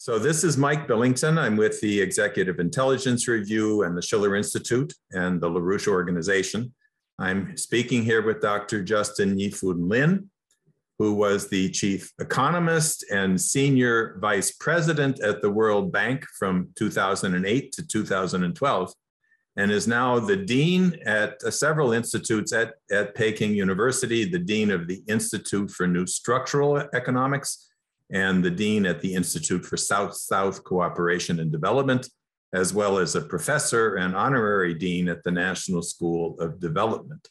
So this is Mike Billington. I'm with the Executive Intelligence Review and the Schiller Institute and the LaRouche Organization. I'm speaking here with Dr. Justin Yifu Lin, who was the chief economist and senior vice president at the World Bank from 2008 to 2012, and is now the dean at uh, several institutes at, at Peking University, the dean of the Institute for New Structural Economics and the dean at the Institute for South-South Cooperation and Development, as well as a professor and honorary dean at the National School of Development.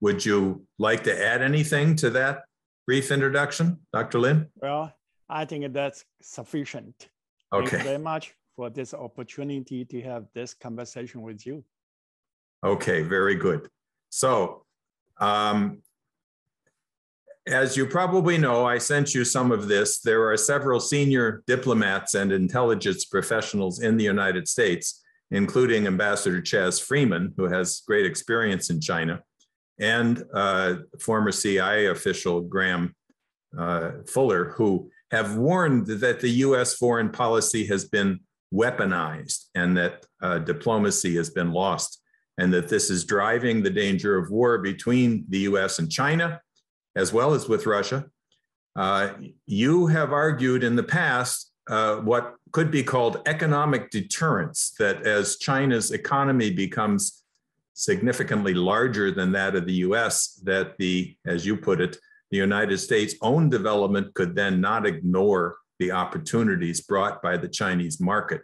Would you like to add anything to that brief introduction, Dr. Lin? Well, I think that's sufficient. Okay. Thank you very much for this opportunity to have this conversation with you. Okay, very good. So um, as you probably know, I sent you some of this. There are several senior diplomats and intelligence professionals in the United States, including Ambassador Chas Freeman, who has great experience in China, and uh, former CIA official Graham uh, Fuller, who have warned that the US foreign policy has been weaponized and that uh, diplomacy has been lost, and that this is driving the danger of war between the US and China as well as with Russia. Uh, you have argued in the past uh, what could be called economic deterrence, that as China's economy becomes significantly larger than that of the US, that the, as you put it, the United States' own development could then not ignore the opportunities brought by the Chinese market,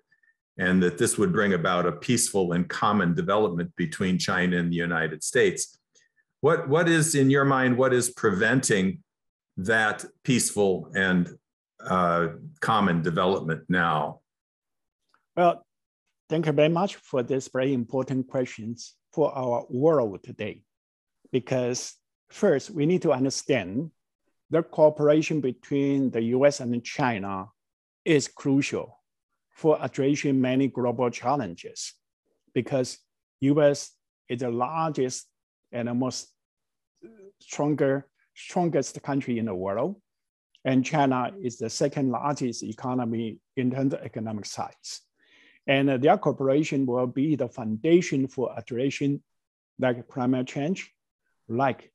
and that this would bring about a peaceful and common development between China and the United States. What, what is, in your mind, what is preventing that peaceful and uh, common development now? Well, thank you very much for this very important questions for our world today. Because first, we need to understand the cooperation between the US and China is crucial for addressing many global challenges because US is the largest and the most stronger, strongest country in the world. And China is the second largest economy in terms of economic size. And uh, their cooperation will be the foundation for addressing like climate change, like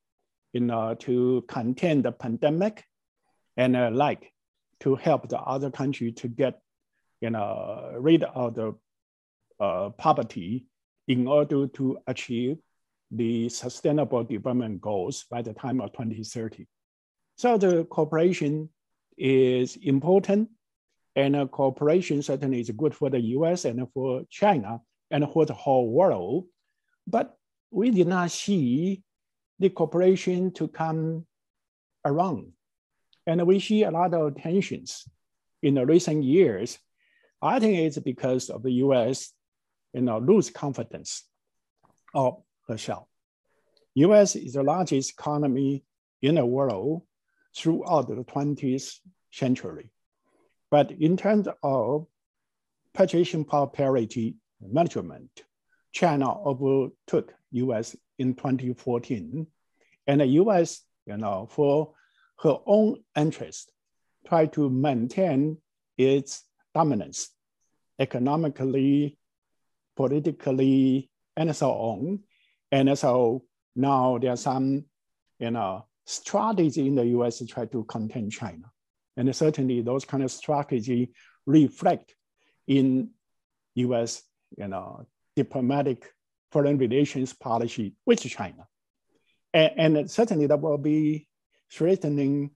you know, to contain the pandemic, and uh, like to help the other country to get you know, rid of the uh, poverty in order to achieve the sustainable development goals by the time of 2030. So the cooperation is important and cooperation certainly is good for the US and for China and for the whole world. But we did not see the cooperation to come around. And we see a lot of tensions in the recent years. I think it's because of the US you know, lose confidence of herself. US is the largest economy in the world throughout the 20th century. But in terms of purchasing power parity management, China overtook US in 2014. And the US, you know, for her own interest, tried to maintain its dominance economically, politically, and so on. And so now there are some, you know, strategy in the US to try to contain China. And certainly those kind of strategy reflect in US, you know, diplomatic foreign relations policy with China. And, and certainly that will be threatening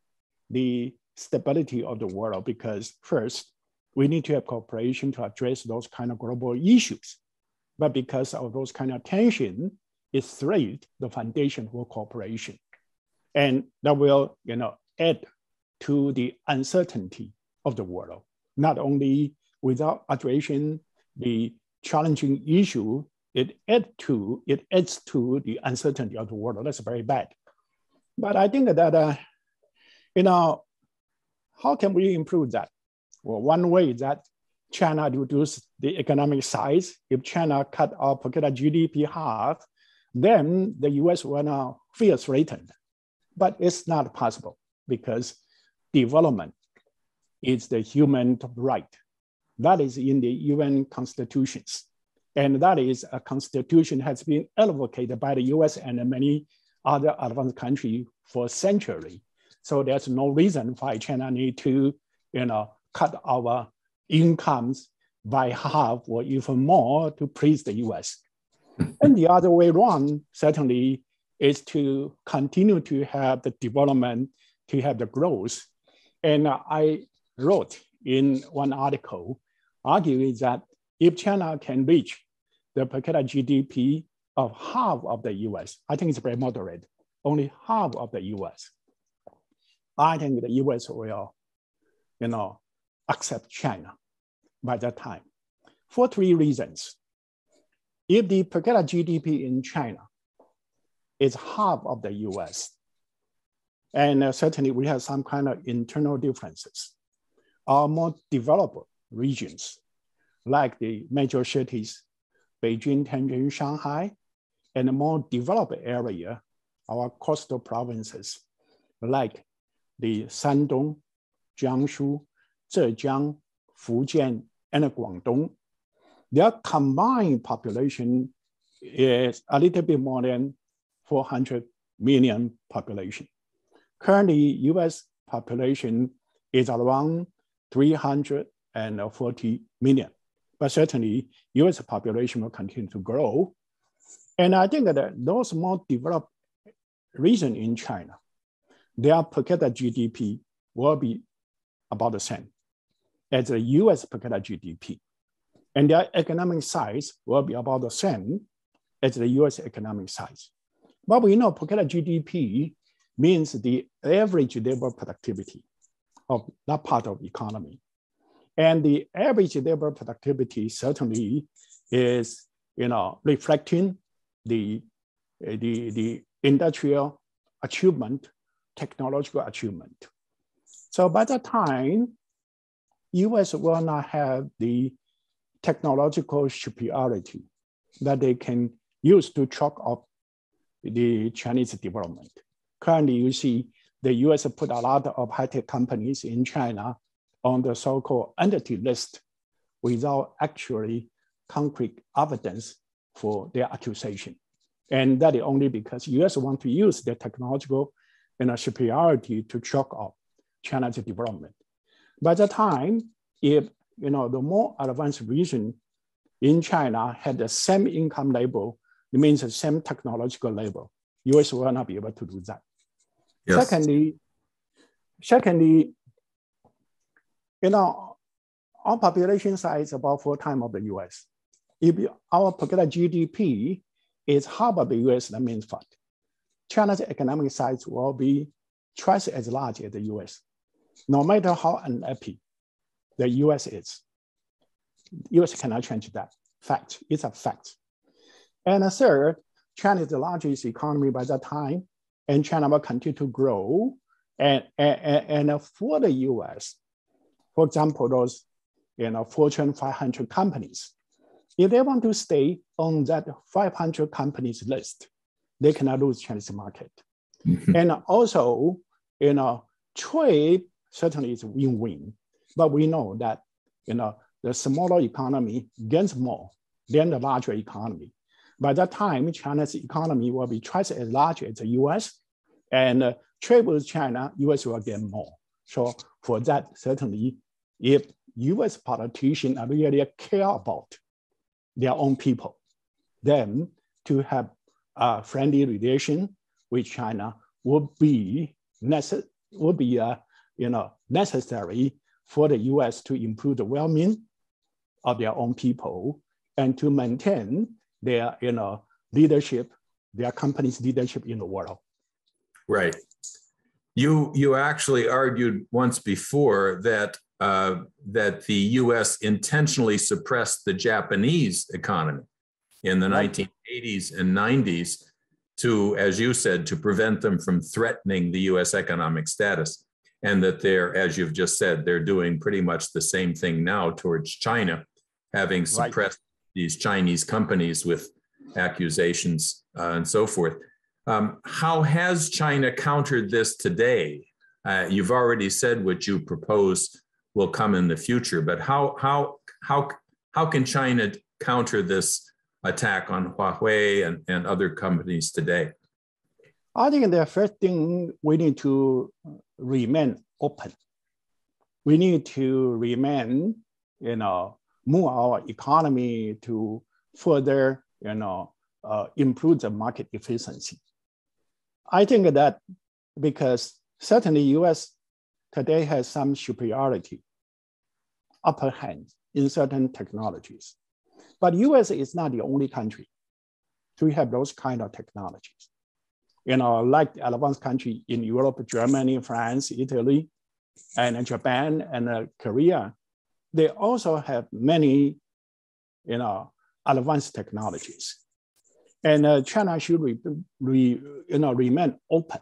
the stability of the world because first, we need to have cooperation to address those kind of global issues. But because of those kind of tension, it threat the foundation for cooperation. And that will you know, add to the uncertainty of the world, not only without addressing the challenging issue, it adds to, it adds to the uncertainty of the world. That's very bad. But I think that, uh, you know, how can we improve that? Well, one way is that China reduce the economic size. If China cut our per capita GDP half, then the US will now feel threatened. But it's not possible because development is the human right. That is in the UN constitutions. And that is a constitution has been advocated by the US and many other advanced countries for centuries. So there's no reason why China need to, you know, cut our incomes by half or even more to please the US. and the other way around, certainly, is to continue to have the development, to have the growth. And I wrote in one article arguing that if China can reach the per capita GDP of half of the US, I think it's very moderate, only half of the US. I think the US will, you know, accept China by that time for three reasons. If the per capita GDP in China is half of the US, and uh, certainly we have some kind of internal differences, our more developed regions, like the major cities, Beijing, Tianjin, Shanghai, and the more developed area, our coastal provinces, like the Shandong, Jiangsu, Zhejiang, Fujian, and Guangdong, their combined population is a little bit more than 400 million population. Currently, US population is around 340 million, but certainly US population will continue to grow. And I think that those more developed regions in China, their per capita GDP will be about the same as the US per capita GDP. And their economic size will be about the same as the US economic size. But we know per capita GDP means the average labor productivity of that part of economy. And the average labor productivity certainly is, you know, reflecting the, the, the industrial achievement, technological achievement. So by that time, US will not have the technological superiority that they can use to chalk up the Chinese development. Currently, you see the US put a lot of high-tech companies in China on the so-called entity list without actually concrete evidence for their accusation. And that is only because US want to use their technological and superiority to chalk up China's development. By the time, if you know, the more advanced region in China had the same income level, it means the same technological level. US will not be able to do that. Yes. Secondly, secondly, you know, our population size is about four times of the US. If our per capita GDP is half of the US, that means what? China's economic size will be twice as large as the US, no matter how unhappy the US is. US cannot change that fact. It's a fact. And a third, China is the largest economy by that time, and China will continue to grow. And, and, and for the US, for example, those you know, Fortune 500 companies, if they want to stay on that 500 companies list, they cannot lose Chinese market. Mm-hmm. And also, you know, trade certainly is win-win but we know that you know the smaller economy gains more than the larger economy. By that time, China's economy will be twice as large as the US, and uh, trade with China, US will gain more. So for that, certainly, if US politicians really care about their own people, then to have a friendly relation with China would be necess- would be uh, you know necessary for the US to improve the well-being of their own people and to maintain their you know, leadership, their company's leadership in the world. Right. You, you actually argued once before that, uh, that the US intentionally suppressed the Japanese economy in the right. 1980s and 90s to, as you said, to prevent them from threatening the US economic status and that they're, as you've just said, they're doing pretty much the same thing now towards China, having suppressed right. these Chinese companies with accusations uh, and so forth. Um, how has China countered this today? Uh, you've already said what you propose will come in the future. But how how how how can China counter this attack on Huawei and, and other companies today? I think the first thing we need to remain open. We need to remain, you know, move our economy to further, you know, uh, improve the market efficiency. I think that because certainly US today has some superiority, upper hand in certain technologies. But US is not the only country to have those kind of technologies. You know, like advanced country in Europe, Germany, France, Italy, and Japan and uh, Korea, they also have many, you know, advanced technologies. And uh, China should re, re, you know, remain open,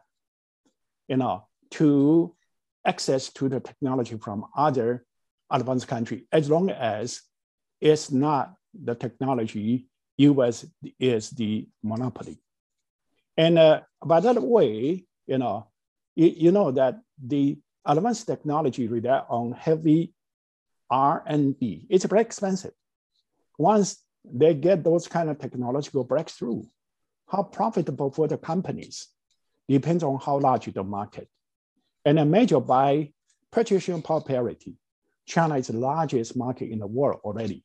you know, to access to the technology from other advanced country, as long as it's not the technology US is the monopoly. And uh, by that way, you know, you, you know that the advanced technology rely on heavy R&D. It's very expensive. Once they get those kind of technological breakthrough, how profitable for the companies depends on how large the market. And a major by purchasing power parity, China is the largest market in the world already.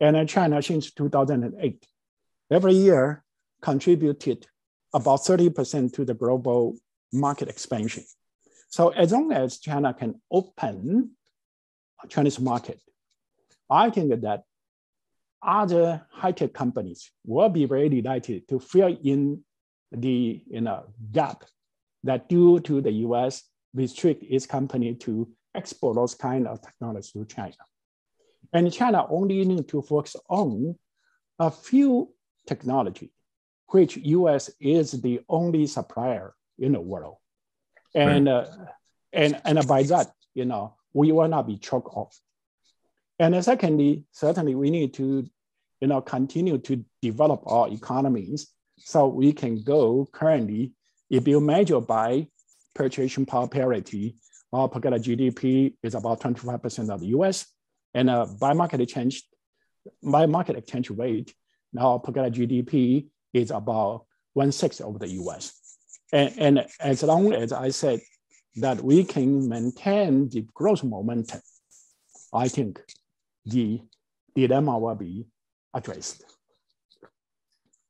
And China since 2008, every year contributed about 30% to the global market expansion. So as long as China can open Chinese market, I think that other high-tech companies will be very delighted to fill in the you know, gap that due to the US restrict its company to export those kind of technology to China. And China only need to focus on a few technology, which US is the only supplier in the world. And, right. uh, and, and by that, you know, we will not be choked off. And secondly, certainly we need to, you know, continue to develop our economies so we can go currently, if you measure by purchasing power parity, our per capita GDP is about 25% of the US, and uh, by market exchange, by market exchange rate, now per capita GDP is about one sixth of the US. And, and as long as I said that we can maintain the growth momentum, I think the dilemma will be addressed.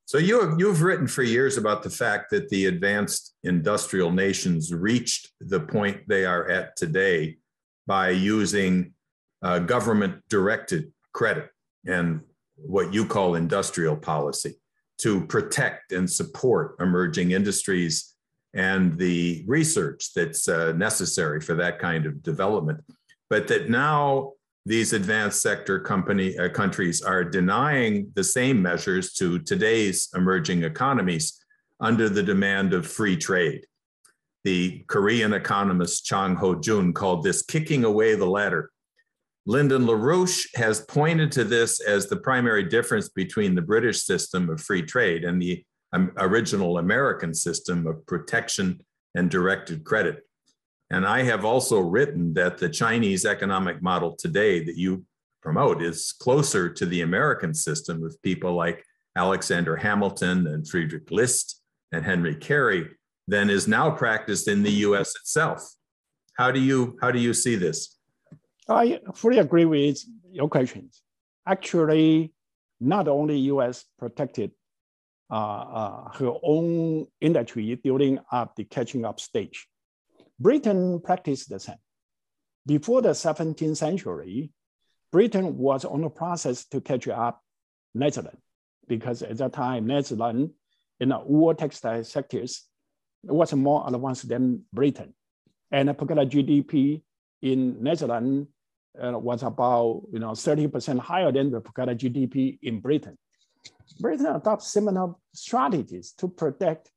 So you have you've written for years about the fact that the advanced industrial nations reached the point they are at today by using uh, government directed credit and what you call industrial policy to protect and support emerging industries and the research that's uh, necessary for that kind of development. But that now these advanced sector company uh, countries are denying the same measures to today's emerging economies under the demand of free trade. The Korean economist Chang Ha-Joon called this kicking away the ladder. Lyndon LaRouche has pointed to this as the primary difference between the British system of free trade and the um, original American system of protection and directed credit. And I have also written that the Chinese economic model today that you promote is closer to the American system with people like Alexander Hamilton and Friedrich List and Henry Carey than is now practiced in the US itself. How do you how do you see this? I fully agree with your questions. Actually, not only US protected uh, uh, her own industry during up the catching up stage, Britain practiced the same. Before the 17th century, Britain was on the process to catch up Netherlands because at that time, Netherlands in the wool textile sectors was more advanced than Britain. And per capita GDP in Netherlands uh, was about you know 30% higher than the per capita GDP in Britain. Britain adopts similar strategies to protect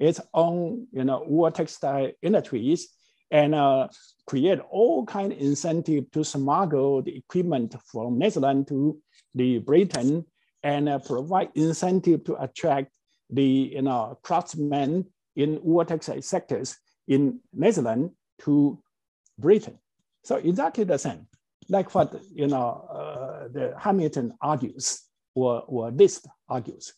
its own you know, wool textile industries and uh, create all kind of incentive to smuggle the equipment from Netherlands to the Britain and uh, provide incentive to attract the you know, craftsmen in wool textile sectors in Netherlands to Britain. So exactly the same, like what you know uh, the Hamilton argues or, or List argues.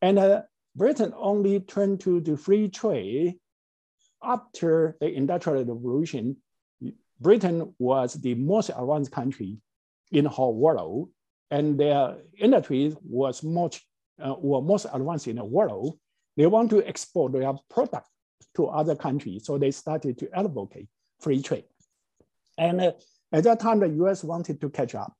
And uh, Britain only turned to the free trade after the Industrial Revolution. Britain was the most advanced country in the whole world, and their industry was much uh, were most advanced in the world. They want to export their product to other countries, so they started to advocate free trade. And uh, at that time, the US wanted to catch up.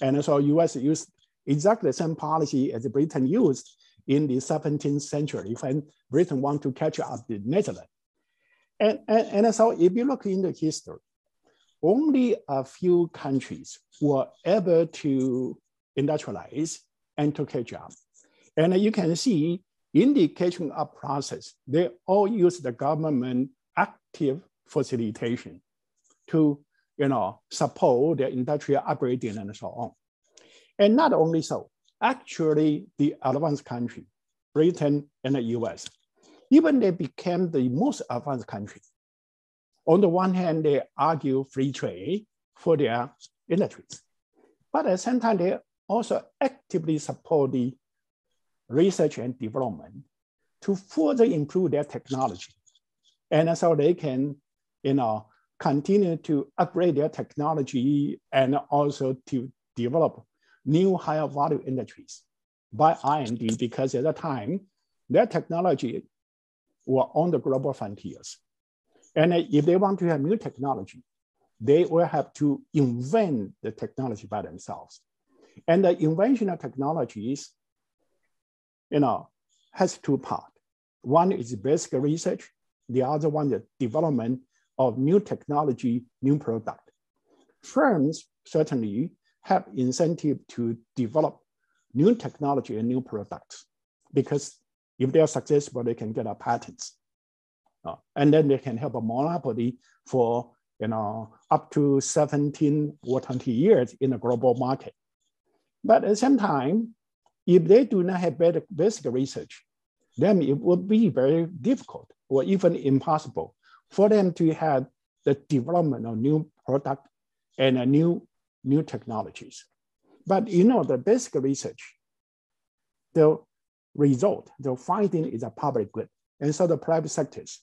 And so US used exactly the same policy as Britain used in the 17th century when Britain wanted to catch up the Netherlands. And, and, and so if you look into history, only a few countries were able to industrialize and to catch up. And you can see in the catching up process, they all use the government active facilitation to you know, support their industrial upgrading and so on. And not only so, actually the advanced country, Britain and the US, even they became the most advanced country. On the one hand, they argue free trade for their industries, but at the same time, they also actively support the research and development to further improve their technology. And so they can, you know, continue to upgrade their technology and also to develop new higher value industries by R&D because at that time, their technology were on the global frontiers. And if they want to have new technology, they will have to invent the technology by themselves. And the invention of technologies, you know, has two parts. One is basic research. The other one is development of new technology, new product. Firms certainly have incentive to develop new technology and new products because if they are successful, they can get a patents. Uh, and then they can have a monopoly for you know, up to 17 or 20 years in the global market. But at the same time, if they do not have better basic research, then it would be very difficult or even impossible for them to have the development of new product and a new, new technologies. But you know, the basic research, the result, the finding is a public good. And so the private sectors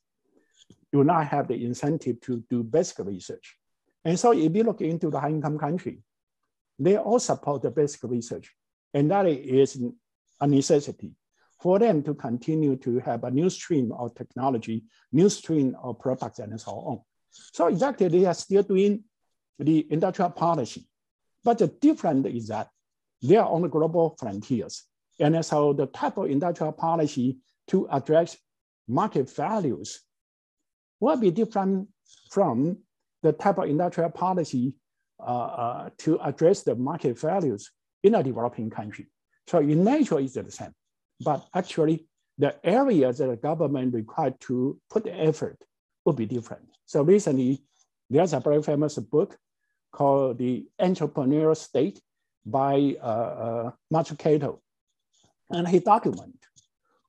do not have the incentive to do basic research. And so if you look into the high income country, they all support the basic research. And that is a necessity for them to continue to have a new stream of technology, new stream of products and so on. So exactly they are still doing the industrial policy. But the difference is that they are on the global frontiers. And so the type of industrial policy to address market values will be different from the type of industrial policy uh, uh, to address the market values in a developing country. So in nature, it's the same but actually the areas that the government required to put effort will be different. So recently, there's a very famous book called The Entrepreneurial State by uh, uh, And he document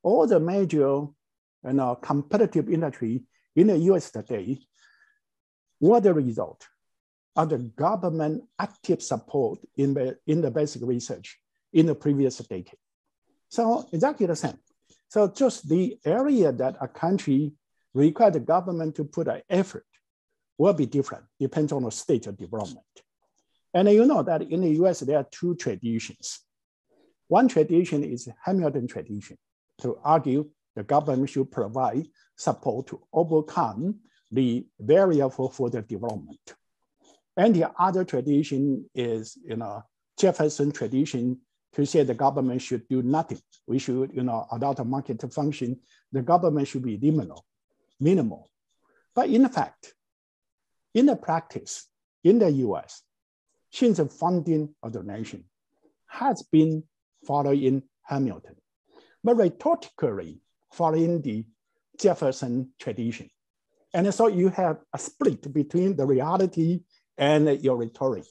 all the major you know, competitive industry in the US today, what the result of the government active support in the, in the basic research in the previous decade. So exactly the same. So just the area that a country require the government to put an effort will be different, depends on the state of development. And you know that in the US, there are two traditions. One tradition is Hamilton tradition to argue the government should provide support to overcome the barrier for further development. And the other tradition is, you know, Jefferson tradition to say the government should do nothing. We should, you know, adopt a market function. The government should be minimal, minimal. But in fact, in the practice, in the US, since the founding of the nation has been following Hamilton, but rhetorically following the Jefferson tradition. And so you have a split between the reality and your rhetoric.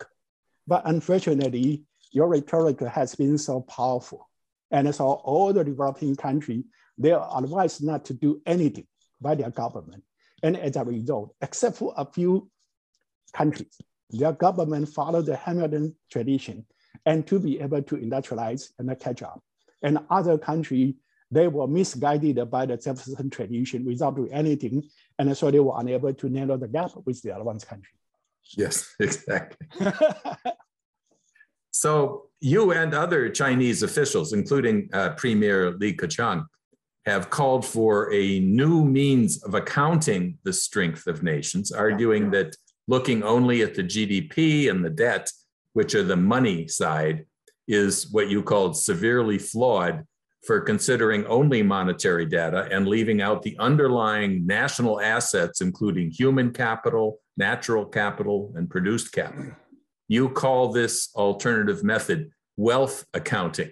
But unfortunately, your rhetoric has been so powerful. And so all the developing countries, they are advised not to do anything by their government. And as a result, except for a few countries. Their government follow the Hamilton tradition and to be able to industrialize and catch up. And other countries, they were misguided by the Jefferson tradition without doing anything. And so they were unable to narrow the gap with the advanced country. Yes, exactly. so you and other Chinese officials, including uh, Premier Li Keqiang, have called for a new means of accounting the strength of nations, arguing that looking only at the GDP and the debt, which are the money side, is what you called severely flawed for considering only monetary data and leaving out the underlying national assets, including human capital, natural capital, and produced capital. You call this alternative method wealth accounting.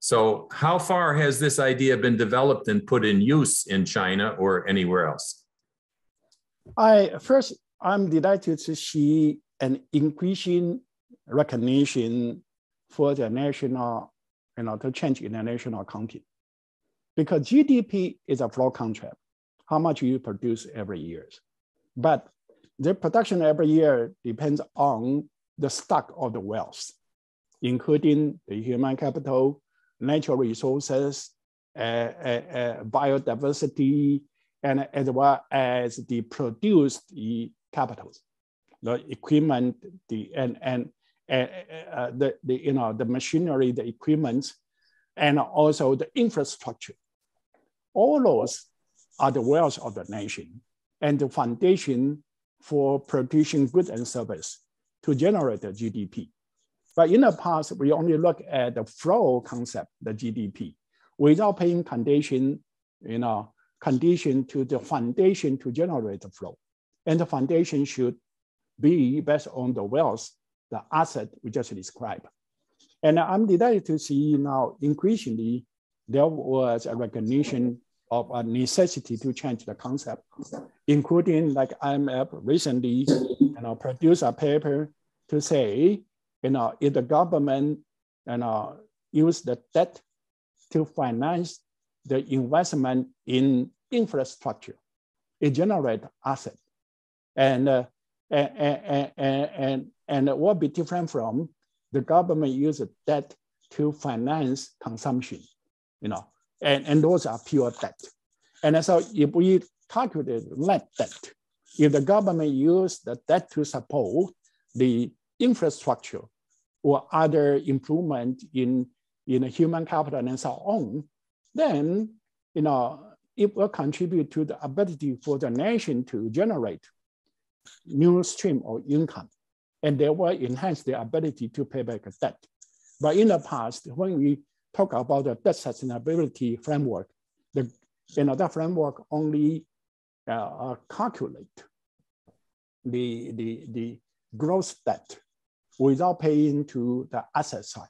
So, how far has this idea been developed and put in use in China or anywhere else? I first, I'm delighted to see an increasing recognition for the national, you know, to change in the national accounting. Because GDP is a flow contract, how much you produce every year. But the production every year depends on the stock of the wealth, including the human capital, natural resources, uh, uh, uh, biodiversity, and as well as the produced capitals, the equipment, the and and uh, the, the you know the machinery, the equipment, and also the infrastructure. All those are the wealth of the nation and the foundation for producing goods and service to generate the GDP. But in the past, we only look at the flow concept, the GDP, without paying condition, you know, condition to the foundation to generate the flow. And the foundation should be based on the wealth, the asset we just described. And I'm delighted to see now increasingly there was a recognition of a necessity to change the concept, including like IMF recently you know, produced a paper to say you know, if the government you know, use the debt to finance the investment in infrastructure, it generate asset. And, uh, and, and, and, and, and will be different from the government use debt to finance consumption, you know, and, and those are pure debt. And so if we calculate net debt, if the government use the debt to support the infrastructure or other improvement in, in human capital and so on, then you know, it will contribute to the ability for the nation to generate new stream of income. And they will enhance the ability to pay back debt. But in the past, when we talk about the debt sustainability framework, the, you know, that framework only uh, calculate the, the, the gross debt without paying to the asset side.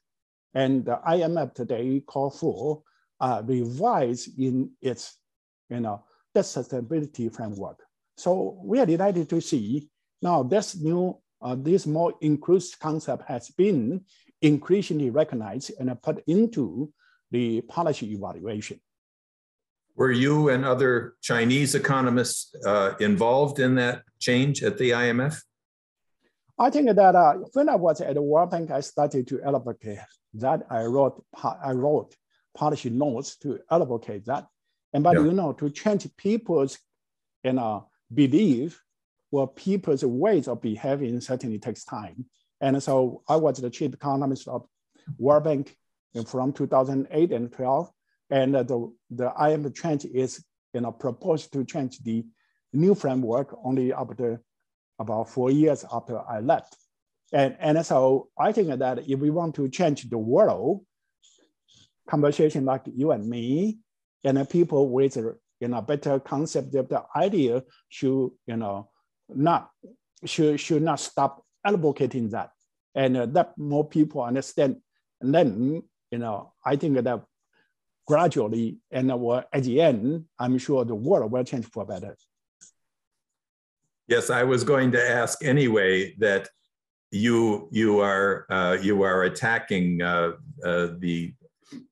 And the IMF today call for uh, revise in its you know, debt sustainability framework. So we are delighted to see now this new, uh, this more inclusive concept has been increasingly recognized and put into the policy evaluation. Were you and other Chinese economists uh, involved in that change at the IMF? I think that uh, when I was at the World Bank, I started to advocate that. I wrote I wrote policy notes to advocate that. And but yeah. you know, to change people's you know belief or people's ways of behaving certainly takes time. And so I was the chief economist of World Bank from 2008 and 12. And the, the IMF change is you know proposed to change the new framework only after about four years after I left. And, and so I think that if we want to change the world, conversation like you and me, and people with you know better concept of the idea should you know not should should not stop advocating that, and uh, that more people understand. And then you know I think that gradually and at the end, I'm sure the world will change for better. Yes, I was going to ask anyway that you you are uh, you are attacking uh, uh, the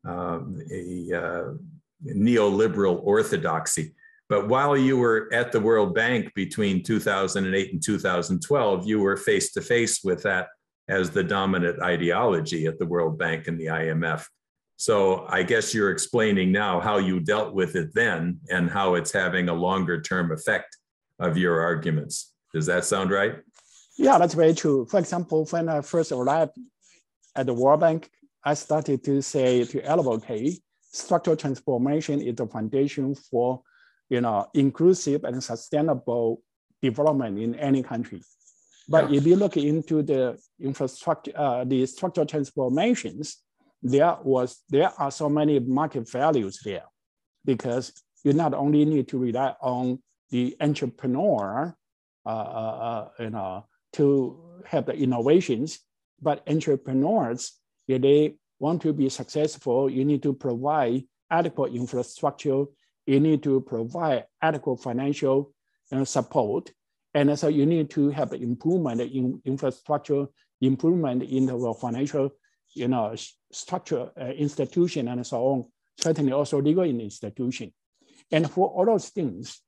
um, a, uh, neoliberal orthodoxy, But while you were at the World Bank between 2008 and 2012, you were face to face with that as the dominant ideology at the World Bank and the IMF. So I guess you're explaining now how you dealt with it then and how it's having a longer term effect of your arguments. Does that sound right? Yeah, that's very true. For example, when I first arrived at the World Bank, I started to say to advocate structural transformation is the foundation for you know, inclusive and sustainable development in any country. But yeah. if you look into the infrastructure, uh, the structural transformations, there was there are so many market values there, because you not only need to rely on the entrepreneur, uh, uh, uh, you know, to have the innovations, but entrepreneurs, if they want to be successful, you need to provide adequate infrastructure. You need to provide adequate financial uh, support. And so you need to have improvement in infrastructure, improvement in the financial you know, structure, uh, institution, and so on. Certainly also legal institution. And for all those things,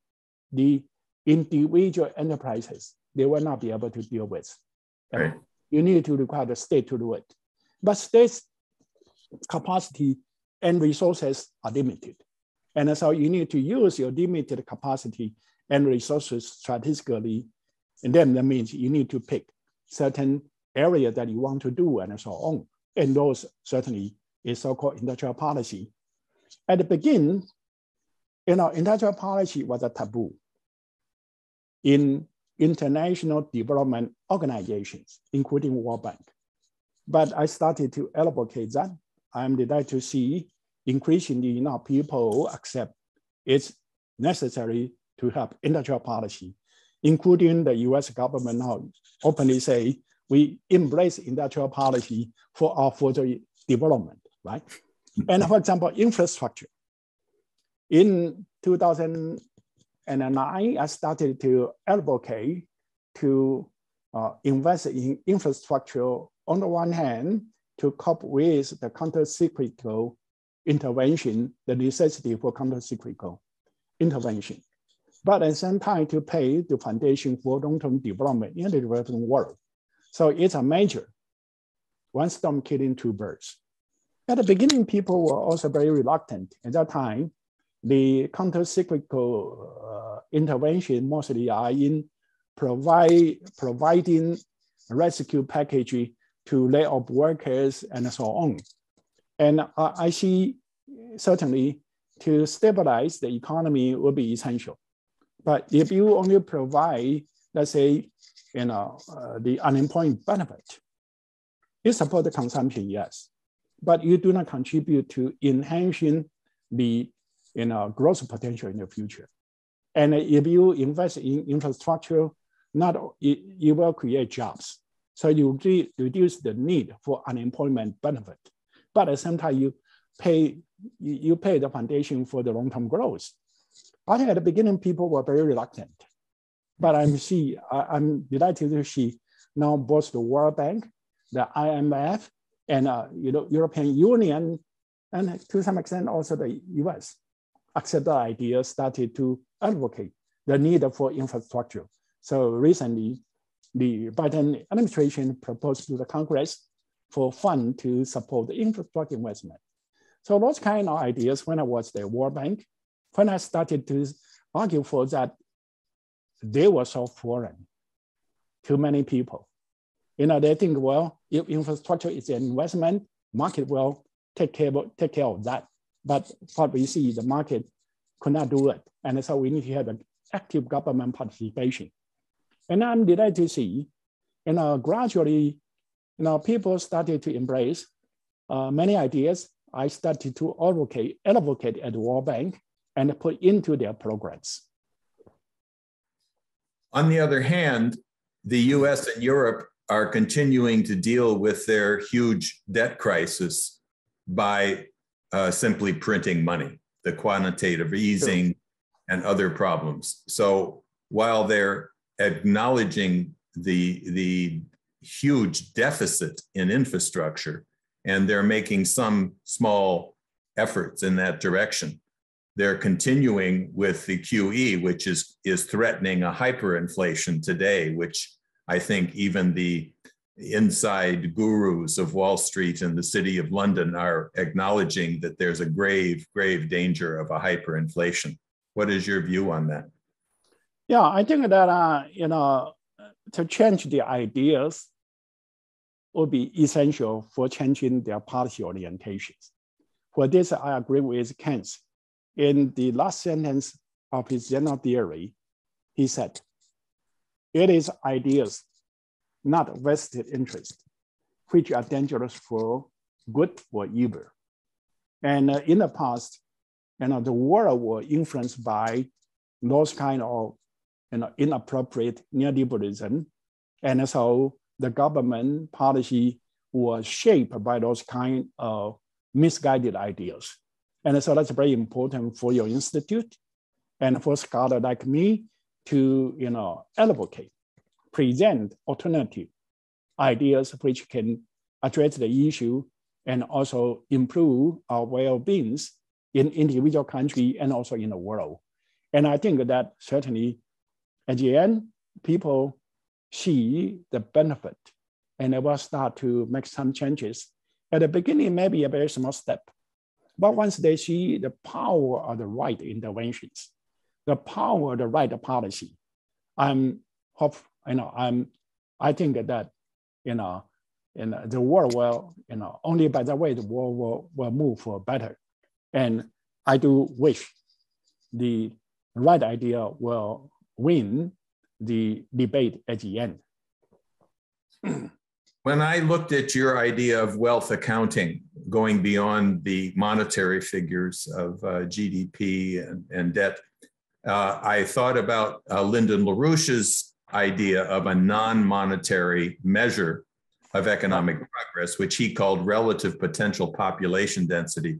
the individual enterprises, they will not be able to deal with. Right. You need to require the state to do it. But state's capacity and resources are limited. And so you need to use your limited capacity and resources strategically. And then that means you need to pick certain area that you want to do and so on. And those certainly is so-called industrial policy. At the beginning, you know, industrial policy was a taboo in international development organizations, including World Bank. But I started to advocate that. I'm delighted to see increasingly now people accept it's necessary to have industrial policy, including the US government now openly say, we embrace industrial policy for our further development, right? and for example, infrastructure. In 2009, I started to advocate to uh, invest in infrastructure on the one hand to cope with the counter-cyclical intervention, the necessity for counter-cyclical intervention, but at the same time to pay the foundation for long-term development in the developing world. So it's a major, one stone killing two birds. At the beginning, people were also very reluctant. At that time, the counter-cyclical uh, intervention mostly are in provide, providing rescue package to lay off workers and so on. And uh, I see certainly to stabilize the economy will be essential. But if you only provide, let's say, you know, uh, the unemployment benefit, you support the consumption, yes, but you do not contribute to enhancing the you know, growth potential in the future. And if you invest in infrastructure, not it, you will create jobs. So you re reduce the need for unemployment benefit. But at the same time, you pay you pay the foundation for the long-term growth. Think at the beginning, people were very reluctant. But I'm see, I'm delighted that she now both the World Bank, the IMF, and uh, you know European Union, and to some extent also the U.S. accept the idea, started to advocate the need for infrastructure. So recently, the Biden administration proposed to the Congress for fund to support the infrastructure investment. So those kind of ideas, when I was the World Bank, when I started to argue for that, they were so foreign to many people. You know, they think, well, if infrastructure is an investment, market will take care of, take care of that. But what we see, is the market could not do it. And so we need to have an active government participation. And I'm delighted to see, you know, gradually, you know, people started to embrace uh, many ideas. I started to advocate, advocate at World Bank and put into their programs. On the other hand, the US and Europe are continuing to deal with their huge debt crisis by uh, simply printing money, the quantitative easing sure. and other problems. So while they're acknowledging the, the huge deficit in infrastructure, and they're making some small efforts in that direction. They're continuing with the QE, which is, is threatening a hyperinflation today, which I think even the inside gurus of Wall Street and the city of London are acknowledging that there's a grave, grave danger of a hyperinflation. What is your view on that? Yeah, I think that uh, you know to change the ideas would be essential for changing their policy orientations. For this, I agree with Keynes. In the last sentence of his general theory, he said, "It is ideas not vested interest, which are dangerous for good or evil. And uh, in the past, you know, the world was influenced by those kind of you know, inappropriate neoliberalism. And so the government policy was shaped by those kind of misguided ideas. And so that's very important for your institute and for scholar like me to you know, advocate present alternative ideas which can address the issue and also improve our well-being in individual country and also in the world. And I think that certainly at the end, people see the benefit and they will start to make some changes. At the beginning, maybe a very small step, but once they see the power of the right interventions, the power of the right policy, I'm hope, you know, I'm, I think that, you know, in the world will, you know, only by the way the world will, will move for better. And I do wish the right idea will win the debate at the end. when I looked at your idea of wealth accounting, going beyond the monetary figures of uh, GDP and, and debt, uh, I thought about uh, Lyndon LaRouche's idea of a non monetary measure of economic progress, which he called relative potential population density.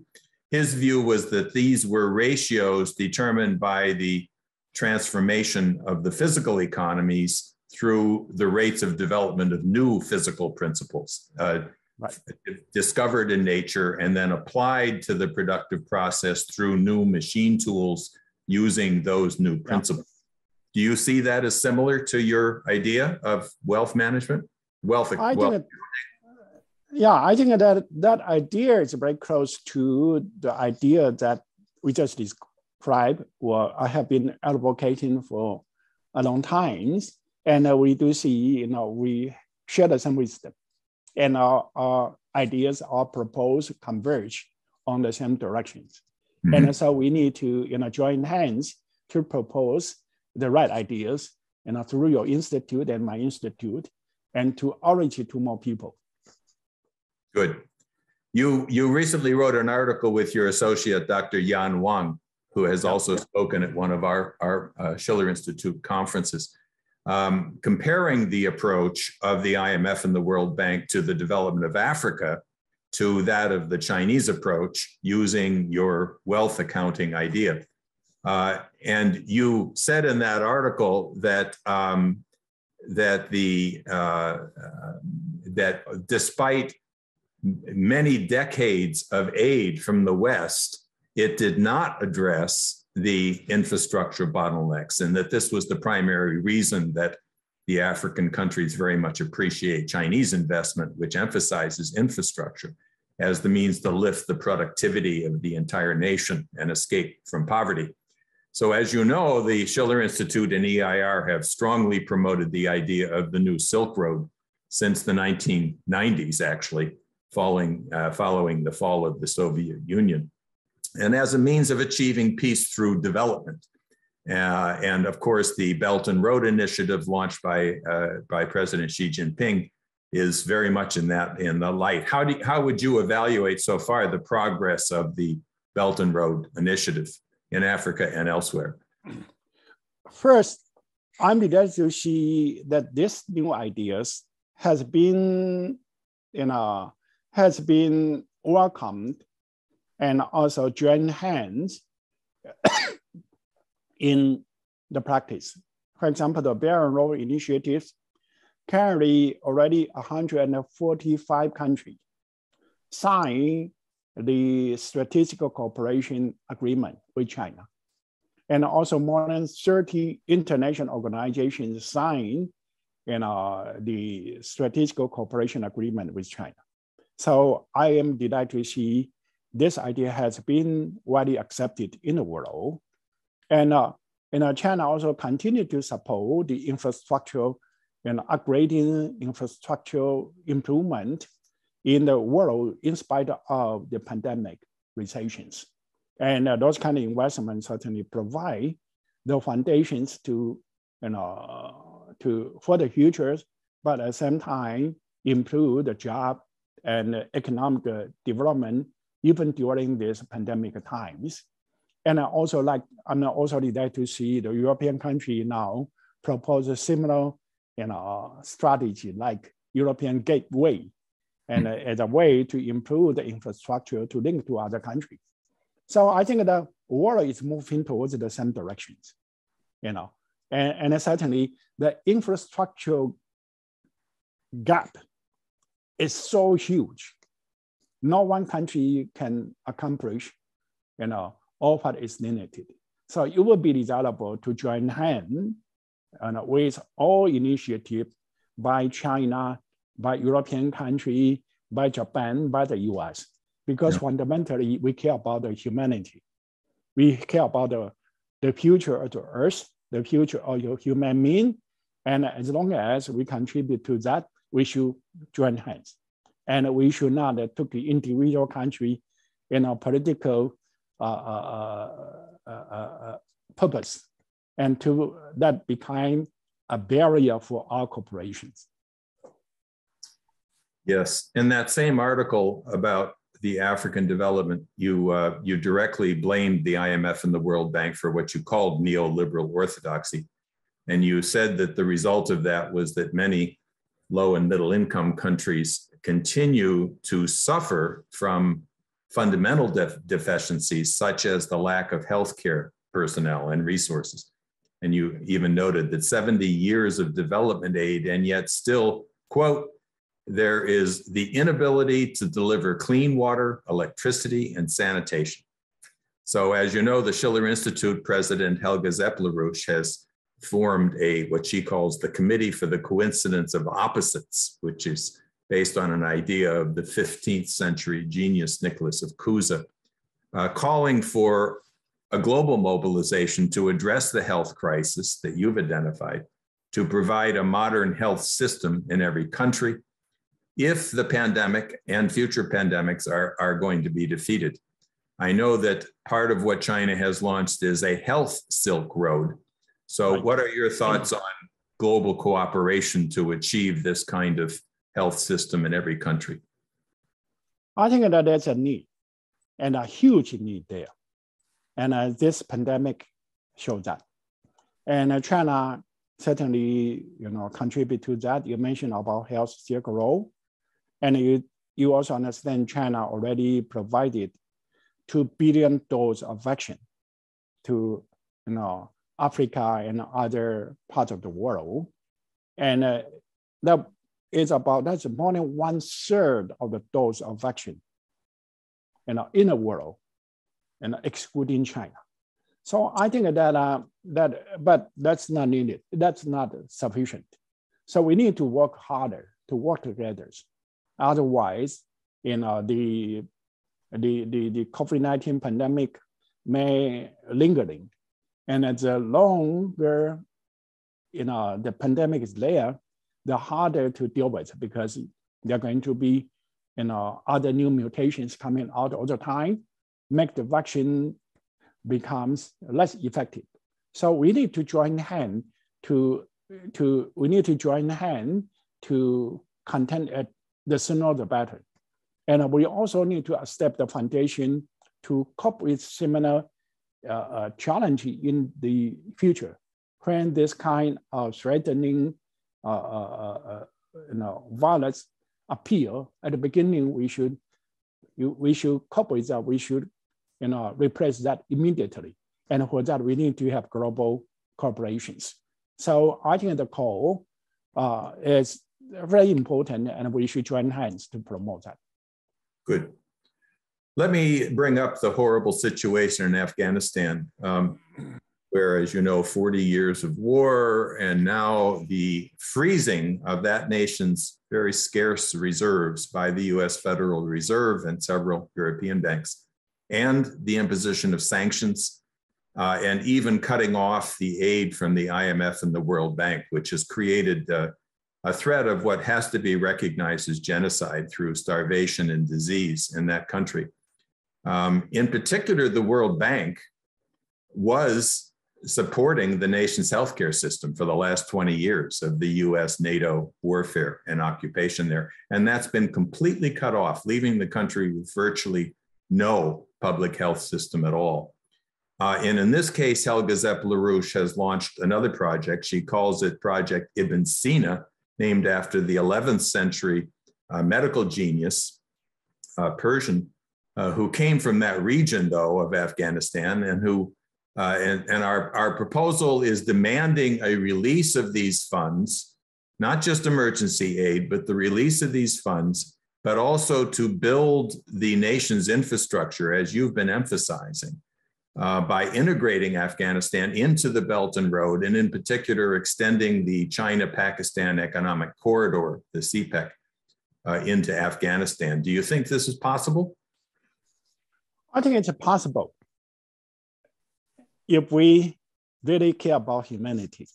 His view was that these were ratios determined by the transformation of the physical economies through the rates of development of new physical principles uh, right. discovered in nature and then applied to the productive process through new machine tools using those new principles. Do you see that as similar to your idea of wealth management? Wealth, I wealth. Think it, yeah, I think that that idea is very close to the idea that we just described, or I have been advocating for a long time. And uh, we do see, you know, we share some wisdom and our, our ideas, our proposals converge on the same directions. Mm-hmm. And so we need to, you know, join hands to propose the right ideas, you know, through your institute and my institute, and to outreach it to more people. Good. You, you recently wrote an article with your associate, Dr. Yan Wang, who has also spoken at one of our, our uh, Schiller Institute conferences, um, comparing the approach of the IMF and the World Bank to the development of Africa to that of the Chinese approach using your wealth accounting idea. Uh, and you said in that article that um, that the uh, uh, that despite many decades of aid from the West, it did not address the infrastructure bottlenecks, and that this was the primary reason that the African countries very much appreciate Chinese investment, which emphasizes infrastructure as the means to lift the productivity of the entire nation and escape from poverty. So, as you know, the Schiller Institute and EIR have strongly promoted the idea of the new Silk Road since the 1990s, actually, following, uh, following the fall of the Soviet Union, and as a means of achieving peace through development. Uh, and of course, the Belt and Road Initiative launched by, uh, by President Xi Jinping is very much in that in the light. How do how would you evaluate so far the progress of the Belt and Road Initiative in Africa and elsewhere? First, I'm delighted to see that this new ideas has been, you know, has been welcomed and also join hands in the practice. For example, the Belt and Road initiatives currently already 145 countries signed the strategic cooperation agreement with China. And also more than 30 international organizations signed you know, the strategic cooperation agreement with China. So I am delighted to see this idea has been widely accepted in the world. And uh, you know, China also continue to support the infrastructure and upgrading infrastructure improvement in the world in spite of the pandemic recessions. And uh, those kind of investments certainly provide the foundations to, you know, to for the futures, but at the same time improve the job and economic development even during these pandemic times. And I also like, I'm also delighted to see the European country now propose a similar you know, strategy like European Gateway and mm. as a way to improve the infrastructure to link to other countries. So I think the world is moving towards the same directions, you know, and, and certainly the infrastructure gap is so huge. No one country can accomplish, you know, all what is limited. So it will be desirable to join hands and with all initiative by China, by European country, by Japan, by the US, because yeah. fundamentally we care about the humanity. We care about the, the future of the earth, the future of your human being. And as long as we contribute to that, we should join hands. And we should not take the individual country in a political uh, uh, uh, uh, purpose and to that become a barrier for our corporations. Yes, in that same article about the African development, you uh, you directly blamed the IMF and the World Bank for what you called neoliberal orthodoxy, and you said that the result of that was that many low and middle income countries continue to suffer from fundamental def- deficiencies such as the lack of healthcare personnel and resources. And you even noted that 70 years of development aid, and yet still, quote, there is the inability to deliver clean water, electricity, and sanitation. So, as you know, the Schiller Institute president Helga Zepp-LaRouche has formed a what she calls the Committee for the Coincidence of Opposites, which is based on an idea of the 15th century genius Nicholas of Cusa, uh, calling for a global mobilization to address the health crisis that you've identified, to provide a modern health system in every country if the pandemic and future pandemics are, are going to be defeated. I know that part of what China has launched is a health Silk Road. So, right. what are your thoughts on global cooperation to achieve this kind of health system in every country? I think that there's a need and a huge need there. And uh, this pandemic showed that. And uh, China certainly, you know, contribute to that. You mentioned about health Silk Road. And you, you also understand China already provided 2 billion doses of vaccine to, you know, Africa and other parts of the world. And uh, that is about, that's more than one third of the dose of vaccine you know, in the world and excluding China. So I think that, uh, that, but that's not needed. That's not sufficient. So we need to work harder to work together. Otherwise, you know, the, the, the, the COVID-19 pandemic may lingering. And as the longer, you know, the pandemic is there, the harder to deal with because there are going to be, you know, other new mutations coming out all the time make the vaccine becomes less effective. So we need to join hand to, to we need to join hand to contend at the sooner the better. And we also need to establish the foundation to cope with similar uh, uh, challenge in the future when this kind of threatening uh, uh, uh you know, violence appear at the beginning, we should you, we should cope with that. We should you know, replace that immediately. And for that, we need to have global corporations. So I think the call uh, is very important and we should join hands to promote that. Good. Let me bring up the horrible situation in Afghanistan, um, where, as you know, 40 years of war and now the freezing of that nation's very scarce reserves by the US Federal Reserve and several European banks, and the imposition of sanctions, uh, and even cutting off the aid from the IMF and the World Bank, which has created uh, a threat of what has to be recognized as genocide through starvation and disease in that country. Um, in particular, the World Bank was supporting the nation's healthcare system for the last 20 years of the US NATO warfare and occupation there. And that's been completely cut off, leaving the country with virtually no public health system at all. Uh, and in this case, Helga Zepp LaRouche has launched another project. She calls it Project Ibn Sina, named after the 11th century uh, medical genius, uh, Persian uh, who came from that region, though, of Afghanistan, and who uh, and, and our, our proposal is demanding a release of these funds, not just emergency aid, but the release of these funds, but also to build the nation's infrastructure, as you've been emphasizing, uh, by integrating Afghanistan into the Belt and Road, and in particular, extending the China Pakistan Economic Corridor, the CPEC, uh, into Afghanistan. Do you think this is possible? I think it's possible if we really care about humanity.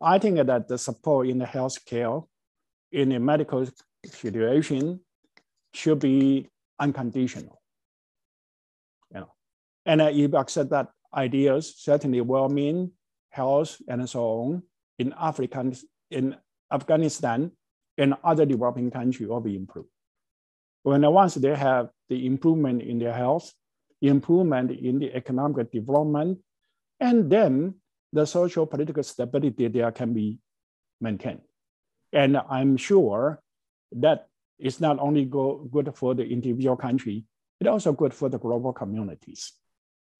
I think that the support in the healthcare, in the medical situation, should be unconditional. You know, and if accept that ideas, certainly well-mean, health and so on in African, in Afghanistan and other developing countries will be improved. When once they have the improvement in their health, improvement in the economic development, and then the social political stability there can be maintained. And I'm sure that it's not only go, good for the individual country, it's also good for the global communities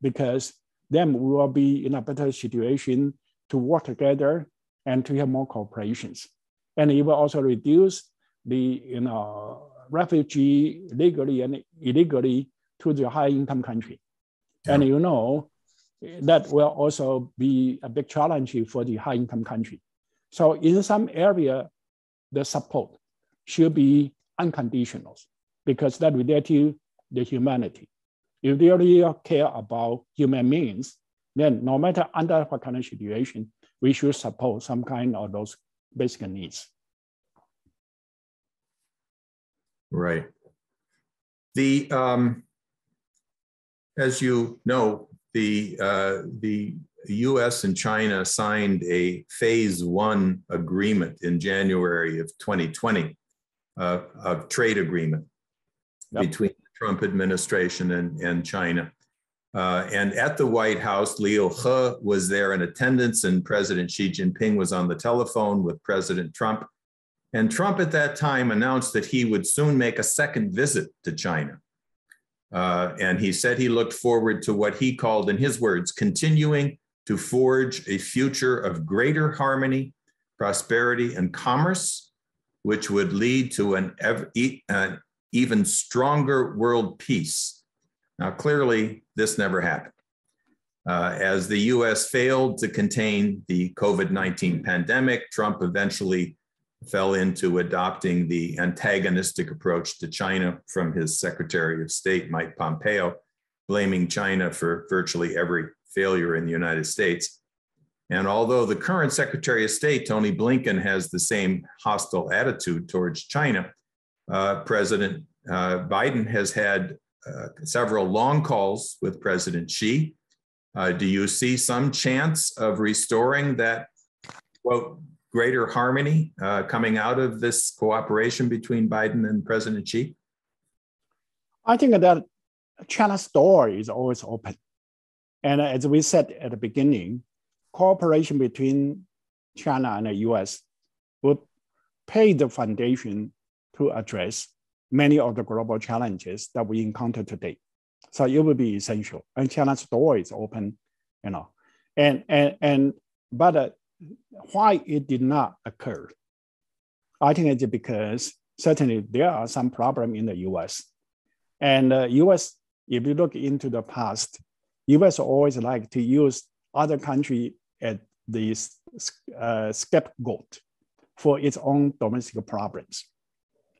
because then we will be in a better situation to work together and to have more cooperations. And it will also reduce the you know, refugee legally and illegally to the high income country. Yeah. And you know, that will also be a big challenge for the high income country. So in some area, the support should be unconditional because that relates to the humanity. If they really care about human beings, then no matter under what kind of situation, we should support some kind of those basic needs. Right. The um, as you know, the uh, the U.S. and China signed a phase one agreement in January of 2020, uh, a trade agreement yep. between the Trump administration and, and China. Uh, and at the White House, Liu He was there in attendance, and President Xi Jinping was on the telephone with President Trump. And Trump at that time announced that he would soon make a second visit to China. Uh, and he said he looked forward to what he called, in his words, continuing to forge a future of greater harmony, prosperity, and commerce, which would lead to an, ev- an even stronger world peace. Now, clearly, this never happened. Uh, as the US failed to contain the COVID 19 pandemic, Trump eventually fell into adopting the antagonistic approach to China from his Secretary of State, Mike Pompeo, blaming China for virtually every failure in the United States. And although the current Secretary of State, Tony Blinken, has the same hostile attitude towards China, uh, President uh, Biden has had uh, several long calls with President Xi. Uh, do you see some chance of restoring that, quote, greater harmony uh, coming out of this cooperation between Biden and President Xi? I think that China's door is always open. And as we said at the beginning, cooperation between China and the US would pay the foundation to address many of the global challenges that we encounter today. So it will be essential. And China's door is open, you know. And and and but uh, why it did not occur. I think it's because certainly there are some problem in the US. And uh, US, if you look into the past, US always like to use other country as the uh, scapegoat for its own domestic problems.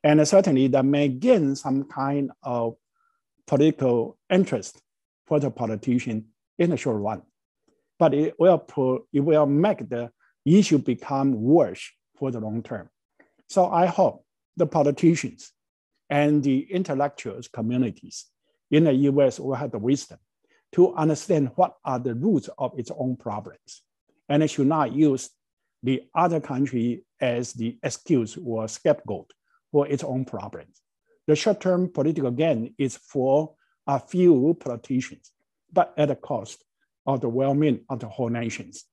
And certainly that may gain some kind of political interest for the politician in the short run. But it will, it will make the issue become worse for the long term. So I hope the politicians and the intellectuals communities in the US will have the wisdom to understand what are the roots of its own problems. And it should not use the other country as the excuse or scapegoat for its own problems. The short-term political gain is for a few politicians, but at a cost of the well-being of the whole nations.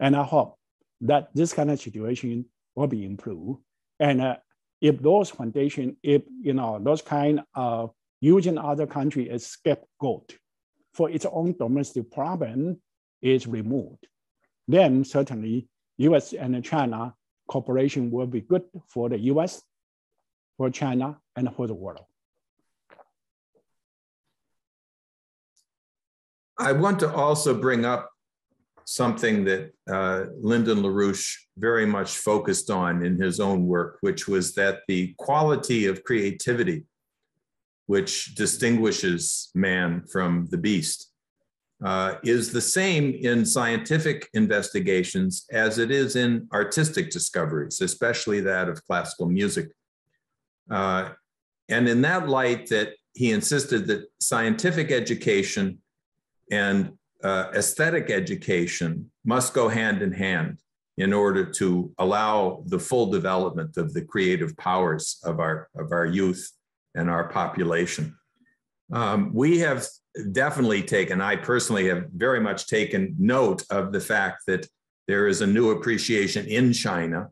And I hope that this kind of situation will be improved. And uh, if those foundation, if you know those kind of using other country as scapegoat for its own domestic problem is removed, then certainly U.S. and China cooperation will be good for the U.S., for China, and for the world. I want to also bring up something that uh, Lyndon LaRouche very much focused on in his own work, which was that the quality of creativity which distinguishes man from the beast uh, is the same in scientific investigations as it is in artistic discoveries, especially that of classical music. Uh, and in that light, that he insisted that scientific education and uh, aesthetic education must go hand in hand in order to allow the full development of the creative powers of our, of our youth and our population. Um, we have definitely taken, I personally have very much taken note of the fact that there is a new appreciation in China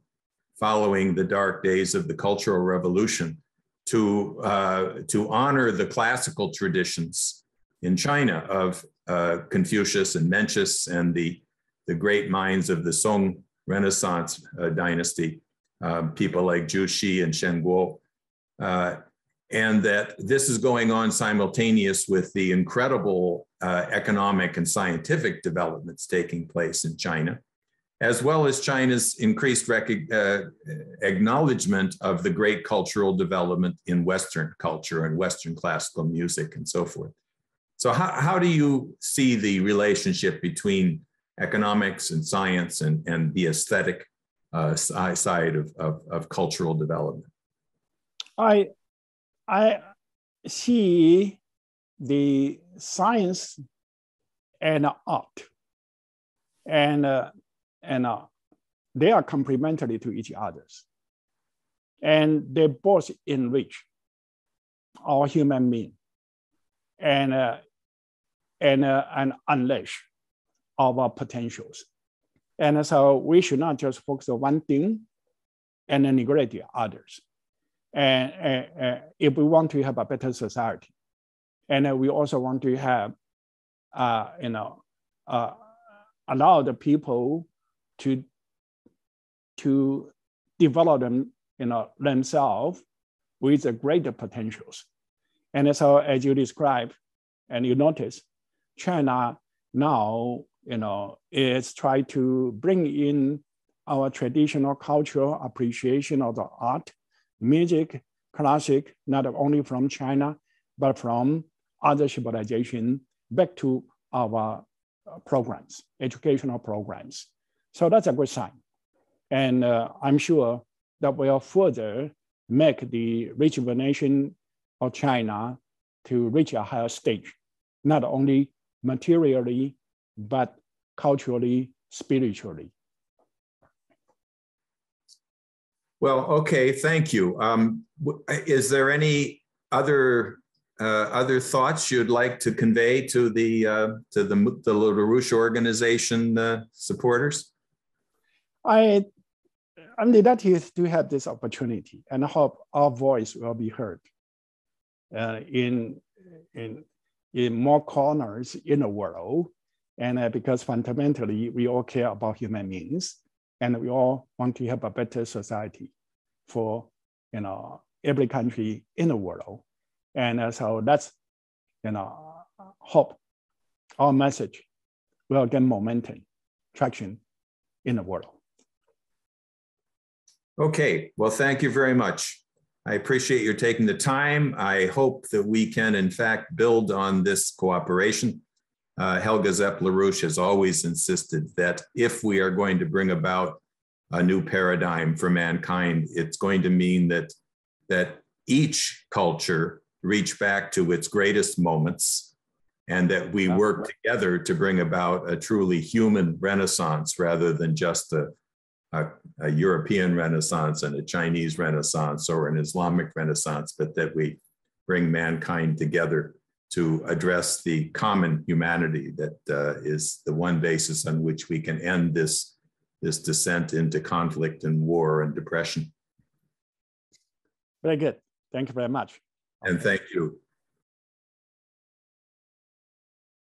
following the dark days of the Cultural Revolution to, uh, to honor the classical traditions in China of uh, Confucius and Mencius and the, the great minds of the Song Renaissance uh, dynasty, um, people like Zhu Xi and Shen Kuo. Uh, and that this is going on simultaneous with the incredible uh, economic and scientific developments taking place in China, as well as China's increased uh, acknowledgement of the great cultural development in Western culture and Western classical music and so forth. So, how, how do you see the relationship between economics and science and, and the aesthetic uh, side of, of, of cultural development? I I see the science and art, and uh, and uh, they are complementary to each others, and they both enrich our human being, and uh, and uh, and unleash our potentials, and so we should not just focus on one thing and neglect the others and, if we want to have a better society, and we also want to have, uh, you know, uh, allow the people to to develop them, you know, themselves with greater potentials. And so, as you described, and you notice, China now, you know, is trying to bring in our traditional cultural appreciation of the art music, classic, not only from China, but from other civilization back to our uh, programs, educational programs. So that's a good sign. And uh, I'm sure that will further make the rejuvenation of China to reach a higher stage, not only materially, but culturally, spiritually. Well, okay, thank you. Um, is there any other uh, other thoughts you'd like to convey to the uh, to the the LaRouche organization uh, supporters? I I'm delighted to have this opportunity, and I hope our voice will be heard uh, in in in more corners in the world, and uh, because fundamentally we all care about human beings and we all want to have a better society for you know every country in the world. And uh, so that's, you know, hope our message will gain momentum, traction in the world. Okay, well, thank you very much. I appreciate your taking the time. I hope that we can, in fact, build on this cooperation. Uh, Helga Zepp-LaRouche has always insisted that if we are going to bring about a new paradigm for mankind, it's going to mean that, that each culture reach back to its greatest moments and that we work together to bring about a truly human renaissance rather than just a, a, a, European renaissance and a Chinese renaissance or an Islamic renaissance, but that we bring mankind together to address the common humanity that uh, is the one basis on which we can end this, this descent into conflict and war and depression. Very good. Thank you very much. And thank you.